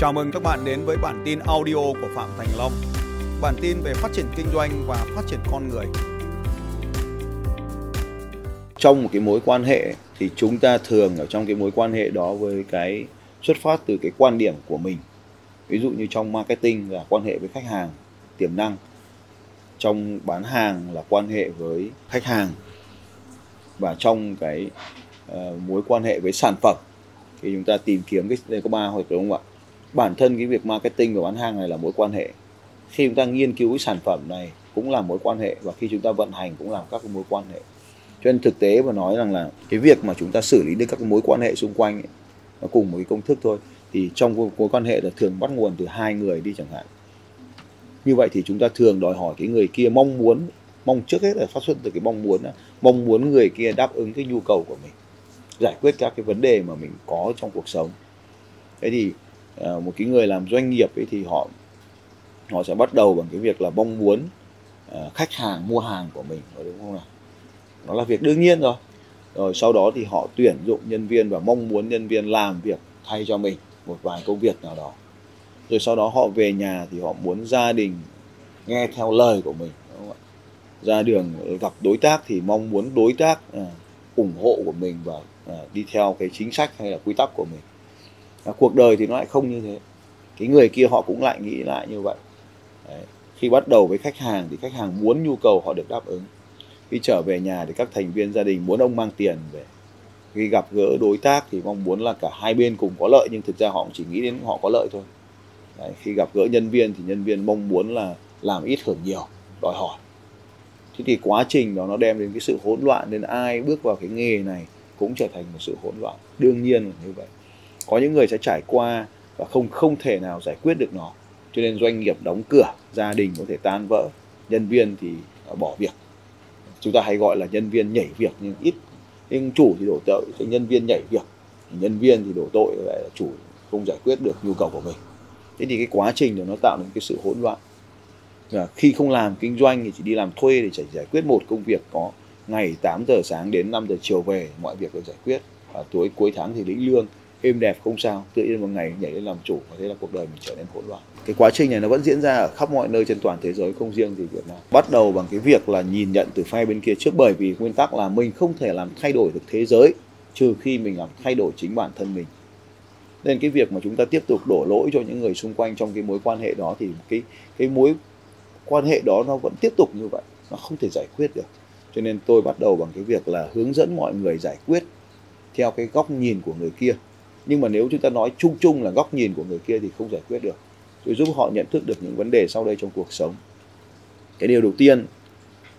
Chào mừng các bạn đến với bản tin audio của Phạm Thành Long. Bản tin về phát triển kinh doanh và phát triển con người. Trong một cái mối quan hệ thì chúng ta thường ở trong cái mối quan hệ đó với cái xuất phát từ cái quan điểm của mình. Ví dụ như trong marketing là quan hệ với khách hàng tiềm năng. Trong bán hàng là quan hệ với khách hàng. Và trong cái uh, mối quan hệ với sản phẩm thì chúng ta tìm kiếm cái đây có ba hoặc đúng không ạ? Bản thân cái việc marketing và bán hàng này là mối quan hệ. Khi chúng ta nghiên cứu cái sản phẩm này cũng là mối quan hệ và khi chúng ta vận hành cũng là các cái mối quan hệ. Cho nên thực tế mà nói rằng là cái việc mà chúng ta xử lý được các cái mối quan hệ xung quanh ấy, nó cùng một cái công thức thôi thì trong mối quan hệ là thường bắt nguồn từ hai người đi chẳng hạn. Như vậy thì chúng ta thường đòi hỏi cái người kia mong muốn mong trước hết là phát xuất từ cái mong muốn mong muốn người kia đáp ứng cái nhu cầu của mình giải quyết các cái vấn đề mà mình có trong cuộc sống. Thế thì Ờ, một cái người làm doanh nghiệp ấy thì họ họ sẽ bắt đầu bằng cái việc là mong muốn uh, khách hàng mua hàng của mình đúng không nào? Đó là việc đương nhiên rồi. Rồi sau đó thì họ tuyển dụng nhân viên và mong muốn nhân viên làm việc thay cho mình một vài công việc nào đó. Rồi sau đó họ về nhà thì họ muốn gia đình nghe theo lời của mình đúng không ạ? ra đường gặp đối tác thì mong muốn đối tác ờ, ủng hộ của mình và đi theo cái chính sách hay là quy tắc của mình và cuộc đời thì nó lại không như thế. Cái người kia họ cũng lại nghĩ lại như vậy. Đấy. khi bắt đầu với khách hàng thì khách hàng muốn nhu cầu họ được đáp ứng. Khi trở về nhà thì các thành viên gia đình muốn ông mang tiền về. Khi gặp gỡ đối tác thì mong muốn là cả hai bên cùng có lợi, nhưng thực ra họ cũng chỉ nghĩ đến họ có lợi thôi. Đấy. khi gặp gỡ nhân viên thì nhân viên mong muốn là làm ít hưởng nhiều, đòi hỏi. Thế thì quá trình đó nó đem đến cái sự hỗn loạn nên ai bước vào cái nghề này cũng trở thành một sự hỗn loạn. Đương nhiên là như vậy có những người sẽ trải qua và không không thể nào giải quyết được nó. Cho nên doanh nghiệp đóng cửa, gia đình có thể tan vỡ, nhân viên thì ờ, bỏ việc. Chúng ta hay gọi là nhân viên nhảy việc, nhưng ít. Nhưng chủ thì đổ tội cho nhân viên nhảy việc. Nhân viên thì đổ tội, lại là chủ không giải quyết được nhu cầu của mình. Thế thì cái quá trình đó nó tạo nên cái sự hỗn loạn. Và khi không làm kinh doanh thì chỉ đi làm thuê để chỉ giải quyết một công việc có ngày 8 giờ sáng đến 5 giờ chiều về, mọi việc được giải quyết. Và tối, cuối tháng thì lĩnh lương êm đẹp không sao, tự nhiên một ngày nhảy lên làm chủ, và thế là cuộc đời mình trở nên hỗn loạn. Cái quá trình này nó vẫn diễn ra ở khắp mọi nơi trên toàn thế giới, không riêng gì Việt Nam. Bắt đầu bằng cái việc là nhìn nhận từ phe bên kia trước, bởi vì nguyên tắc là mình không thể làm thay đổi được thế giới, trừ khi mình làm thay đổi chính bản thân mình. Nên cái việc mà chúng ta tiếp tục đổ lỗi cho những người xung quanh trong cái mối quan hệ đó thì cái cái mối quan hệ đó nó vẫn tiếp tục như vậy, nó không thể giải quyết được. Cho nên tôi bắt đầu bằng cái việc là hướng dẫn mọi người giải quyết theo cái góc nhìn của người kia nhưng mà nếu chúng ta nói chung chung là góc nhìn của người kia thì không giải quyết được. Tôi giúp họ nhận thức được những vấn đề sau đây trong cuộc sống. Cái điều đầu tiên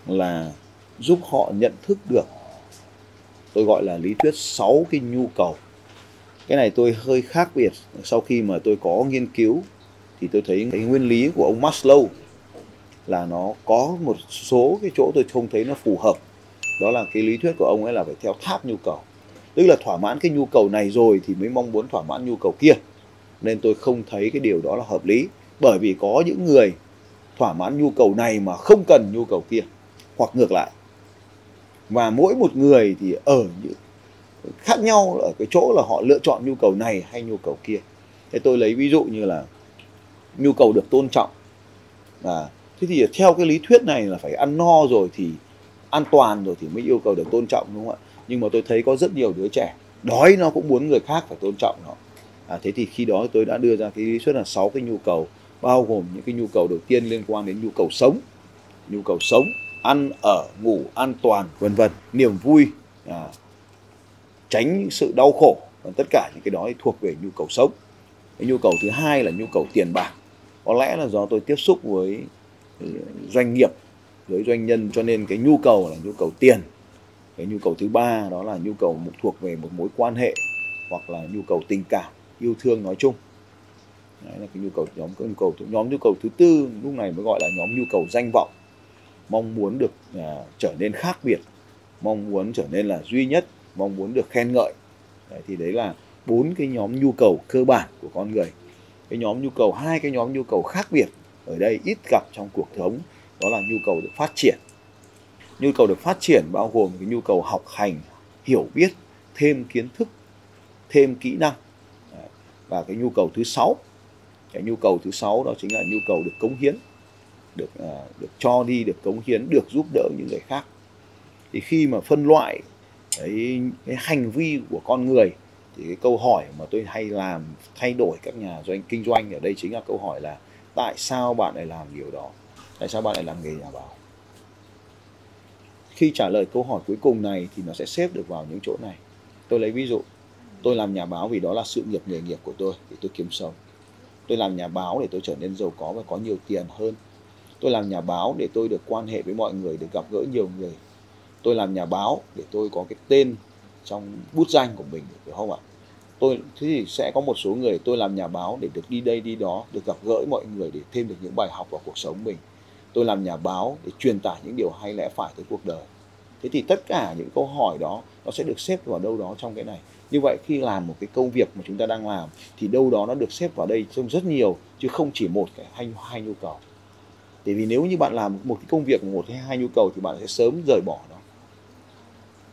là giúp họ nhận thức được, tôi gọi là lý thuyết 6 cái nhu cầu. Cái này tôi hơi khác biệt. Sau khi mà tôi có nghiên cứu thì tôi thấy cái nguyên lý của ông Maslow là nó có một số cái chỗ tôi không thấy nó phù hợp. Đó là cái lý thuyết của ông ấy là phải theo tháp nhu cầu tức là thỏa mãn cái nhu cầu này rồi thì mới mong muốn thỏa mãn nhu cầu kia. Nên tôi không thấy cái điều đó là hợp lý. Bởi vì có những người thỏa mãn nhu cầu này mà không cần nhu cầu kia. Hoặc ngược lại. Và mỗi một người thì ở những khác nhau ở cái chỗ là họ lựa chọn nhu cầu này hay nhu cầu kia. Thế tôi lấy ví dụ như là nhu cầu được tôn trọng. À, thế thì theo cái lý thuyết này là phải ăn no rồi thì an toàn rồi thì mới yêu cầu được tôn trọng đúng không ạ? Nhưng mà tôi thấy có rất nhiều đứa trẻ đói nó cũng muốn người khác phải tôn trọng nó. À, thế thì khi đó tôi đã đưa ra cái lý thuyết là sáu cái nhu cầu bao gồm những cái nhu cầu đầu tiên liên quan đến nhu cầu sống nhu cầu sống ăn ở ngủ an toàn vân vân. Niềm vui à, tránh sự đau khổ và tất cả những cái đó thuộc về nhu cầu sống. Cái nhu cầu thứ hai là nhu cầu tiền bạc. Có lẽ là do tôi tiếp xúc với doanh nghiệp với doanh nhân cho nên cái nhu cầu là nhu cầu tiền cái nhu cầu thứ ba đó là nhu cầu một thuộc về một mối quan hệ hoặc là nhu cầu tình cảm yêu thương nói chung Đấy là cái nhu cầu nhóm cái nhu cầu nhóm nhu cầu thứ tư lúc này mới gọi là nhóm nhu cầu danh vọng mong muốn được à, trở nên khác biệt mong muốn trở nên là duy nhất mong muốn được khen ngợi đấy, thì đấy là bốn cái nhóm nhu cầu cơ bản của con người cái nhóm nhu cầu hai cái nhóm nhu cầu khác biệt ở đây ít gặp trong cuộc sống đó là nhu cầu được phát triển nhu cầu được phát triển bao gồm cái nhu cầu học hành hiểu biết thêm kiến thức thêm kỹ năng. Và cái nhu cầu thứ sáu cái nhu cầu thứ sáu đó chính là nhu cầu được cống hiến được uh, được cho đi được cống hiến được giúp đỡ những người khác. Thì khi mà phân loại cái, cái hành vi của con người thì cái câu hỏi mà tôi hay làm thay đổi các nhà doanh kinh doanh ở đây chính là câu hỏi là tại sao bạn lại làm điều đó? Tại sao bạn lại làm nghề nhà báo? Khi trả lời câu hỏi cuối cùng này thì nó sẽ xếp được vào những chỗ này. Tôi lấy ví dụ, tôi làm nhà báo vì đó là sự nghiệp nghề nghiệp của tôi để tôi kiếm sống. Tôi làm nhà báo để tôi trở nên giàu có và có nhiều tiền hơn. Tôi làm nhà báo để tôi được quan hệ với mọi người, được gặp gỡ nhiều người. Tôi làm nhà báo để tôi có cái tên trong bút danh của mình, được không ạ? Tôi, thế thì sẽ có một số người tôi làm nhà báo để được đi đây, đi đó, được gặp gỡ mọi người để thêm được những bài học vào cuộc sống mình tôi làm nhà báo để truyền tải những điều hay lẽ phải tới cuộc đời. Thế thì tất cả những câu hỏi đó nó sẽ được xếp vào đâu đó trong cái này. Như vậy khi làm một cái công việc mà chúng ta đang làm thì đâu đó nó được xếp vào đây trong rất nhiều chứ không chỉ một cái hai, hai nhu cầu. Tại vì nếu như bạn làm một cái công việc một hay hai nhu cầu thì bạn sẽ sớm rời bỏ nó.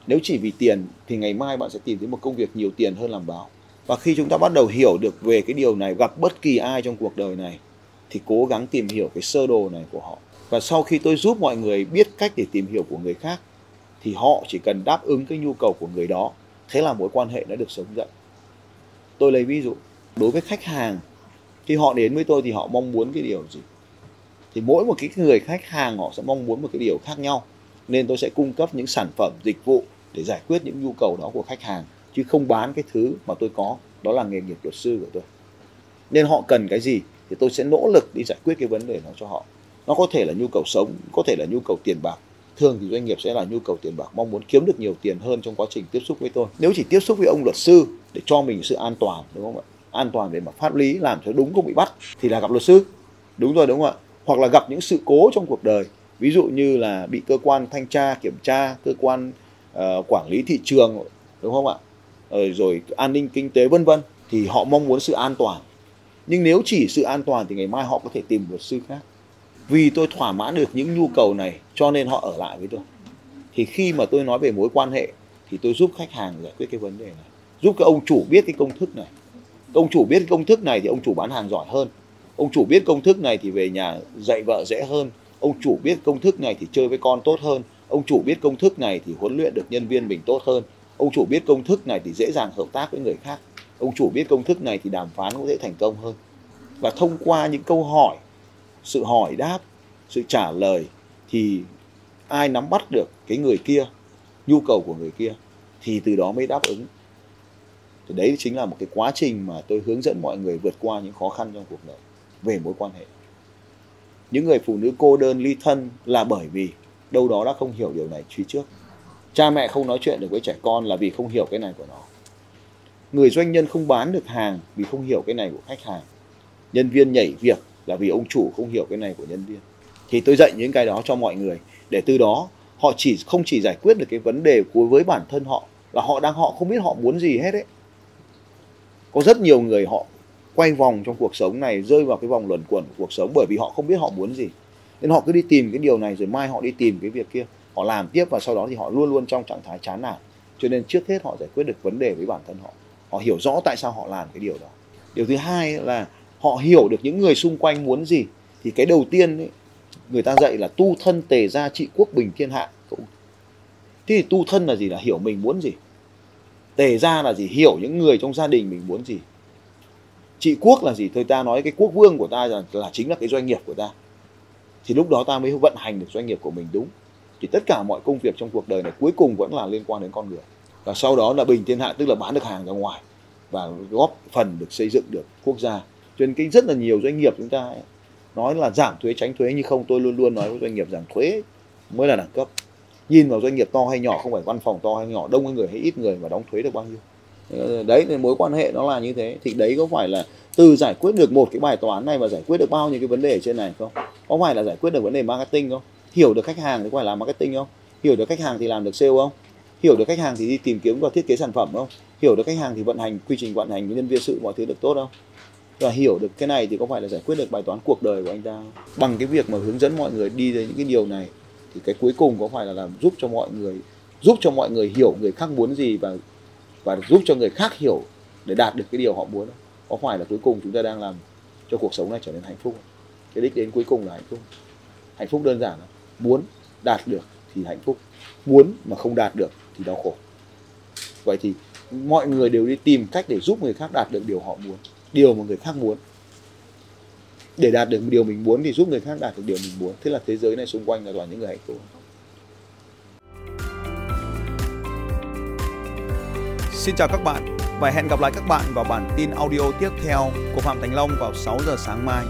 Nếu chỉ vì tiền thì ngày mai bạn sẽ tìm thấy một công việc nhiều tiền hơn làm báo. Và khi chúng ta bắt đầu hiểu được về cái điều này gặp bất kỳ ai trong cuộc đời này thì cố gắng tìm hiểu cái sơ đồ này của họ và sau khi tôi giúp mọi người biết cách để tìm hiểu của người khác, thì họ chỉ cần đáp ứng cái nhu cầu của người đó. Thế là mối quan hệ đã được sống dậy. Tôi lấy ví dụ, đối với khách hàng, khi họ đến với tôi thì họ mong muốn cái điều gì? Thì mỗi một cái người khách hàng họ sẽ mong muốn một cái điều khác nhau. Nên tôi sẽ cung cấp những sản phẩm, dịch vụ để giải quyết những nhu cầu đó của khách hàng, chứ không bán cái thứ mà tôi có, đó là nghề nghiệp luật sư của tôi. Nên họ cần cái gì thì tôi sẽ nỗ lực đi giải quyết cái vấn đề đó cho họ nó có thể là nhu cầu sống có thể là nhu cầu tiền bạc. Thường thì doanh nghiệp sẽ là nhu cầu tiền bạc mong muốn kiếm được nhiều tiền hơn trong quá trình tiếp xúc với tôi. Nếu chỉ tiếp xúc với ông luật sư để cho mình sự an toàn đúng không ạ? An toàn về mặt pháp lý làm cho đúng không bị bắt thì là gặp luật sư. Đúng rồi đúng không ạ? Hoặc là gặp những sự cố trong cuộc đời. Ví dụ như là bị cơ quan thanh tra kiểm tra cơ quan uh, quản lý thị trường đúng không ạ? Rồi, rồi an ninh kinh tế vân vân thì họ mong muốn sự an toàn. Nhưng nếu chỉ sự an toàn thì ngày mai họ có thể tìm luật sư khác vì tôi thỏa mãn được những nhu cầu này, cho nên họ ở lại với tôi. Thì khi mà tôi nói về mối quan hệ, thì tôi giúp khách hàng giải quyết cái vấn đề này. Giúp cái ông chủ biết cái công thức này. Ông chủ biết cái công thức này thì ông chủ bán hàng giỏi hơn. Ông chủ biết công thức này thì về nhà dạy vợ dễ hơn. Ông chủ biết công thức này thì chơi với con tốt hơn. Ông chủ biết công thức này thì huấn luyện được nhân viên mình tốt hơn. Ông chủ biết công thức này thì dễ dàng hợp tác với người khác. Ông chủ biết công thức này thì đàm phán cũng dễ thành công hơn. Và thông qua những câu hỏi sự hỏi đáp, sự trả lời thì ai nắm bắt được cái người kia, nhu cầu của người kia thì từ đó mới đáp ứng. Thì đấy chính là một cái quá trình mà tôi hướng dẫn mọi người vượt qua những khó khăn trong cuộc đời về mối quan hệ. Những người phụ nữ cô đơn ly thân là bởi vì đâu đó đã không hiểu điều này truy trước. Cha mẹ không nói chuyện được với trẻ con là vì không hiểu cái này của nó. Người doanh nhân không bán được hàng vì không hiểu cái này của khách hàng. Nhân viên nhảy việc là vì ông chủ không hiểu cái này của nhân viên. Thì tôi dạy những cái đó cho mọi người. Để từ đó, họ chỉ, không chỉ giải quyết được cái vấn đề của, với bản thân họ, là họ đang, họ không biết họ muốn gì hết đấy. có rất nhiều người họ quay vòng trong cuộc sống này, rơi vào cái vòng luẩn quẩn của cuộc sống bởi vì họ không biết họ muốn gì. Nên họ cứ đi tìm cái điều này, rồi mai họ đi tìm cái việc kia. Họ làm tiếp và sau đó thì họ luôn luôn trong trạng thái chán nản. Cho nên trước hết họ giải quyết được vấn đề với bản thân họ. Họ hiểu rõ tại sao họ làm cái điều đó. Điều thứ hai là họ hiểu được những người xung quanh muốn gì thì cái đầu tiên ấy, người ta dạy là tu thân tề gia trị quốc bình thiên hạ. Thế thì tu thân là gì? Là hiểu mình muốn gì. Tề gia là gì? Hiểu những người trong gia đình mình muốn gì. Trị quốc là gì? Thôi ta nói cái quốc vương của ta là, là chính là cái doanh nghiệp của ta. Thì lúc đó ta mới vận hành được doanh nghiệp của mình đúng. Thì tất cả mọi công việc trong cuộc đời này cuối cùng vẫn là liên quan đến con người. Và sau đó là bình thiên hạ tức là bán được hàng ra ngoài và góp phần được xây dựng được quốc gia cho nên cái rất là nhiều doanh nghiệp chúng ta ấy, nói là giảm thuế tránh thuế nhưng không tôi luôn luôn nói với doanh nghiệp rằng thuế mới là đẳng cấp. Nhìn vào doanh nghiệp to hay nhỏ không phải văn phòng to hay nhỏ đông người hay ít người mà đóng thuế được bao nhiêu. Ờ, đấy thì mối quan hệ nó là như thế. Thì đấy có phải là từ giải quyết được một cái bài toán này và giải quyết được bao nhiêu cái vấn đề ở trên này không? Có phải là giải quyết được vấn đề marketing không? Hiểu được khách hàng thì có phải làm marketing không? Hiểu được khách hàng thì làm được sale không? Hiểu được khách hàng thì đi tìm kiếm và thiết kế sản phẩm không? Hiểu được khách hàng thì vận hành quy trình vận hành nhân viên sự mọi thứ được tốt không? Và hiểu được cái này thì có phải là giải quyết được bài toán cuộc đời của anh ta bằng cái việc mà hướng dẫn mọi người đi đến những cái điều này, thì cái cuối cùng có phải là làm giúp cho mọi người, giúp cho mọi người hiểu người khác muốn gì và và giúp cho người khác hiểu để đạt được cái điều họ muốn có phải là cuối cùng chúng ta đang làm cho cuộc sống này trở nên hạnh phúc cái đích đến cuối cùng là hạnh phúc. Hạnh phúc đơn giản là muốn đạt được thì hạnh phúc. Muốn mà không đạt được thì đau khổ. Vậy thì mọi người đều đi tìm cách để giúp người khác đạt được điều họ muốn điều mà người khác muốn. Để đạt được điều mình muốn thì giúp người khác đạt được điều mình muốn. Thế là thế giới này xung quanh là toàn những người hạnh phúc. Xin chào các bạn và hẹn gặp lại các bạn vào bản tin audio tiếp theo của Phạm Thành Long vào 6 giờ sáng mai.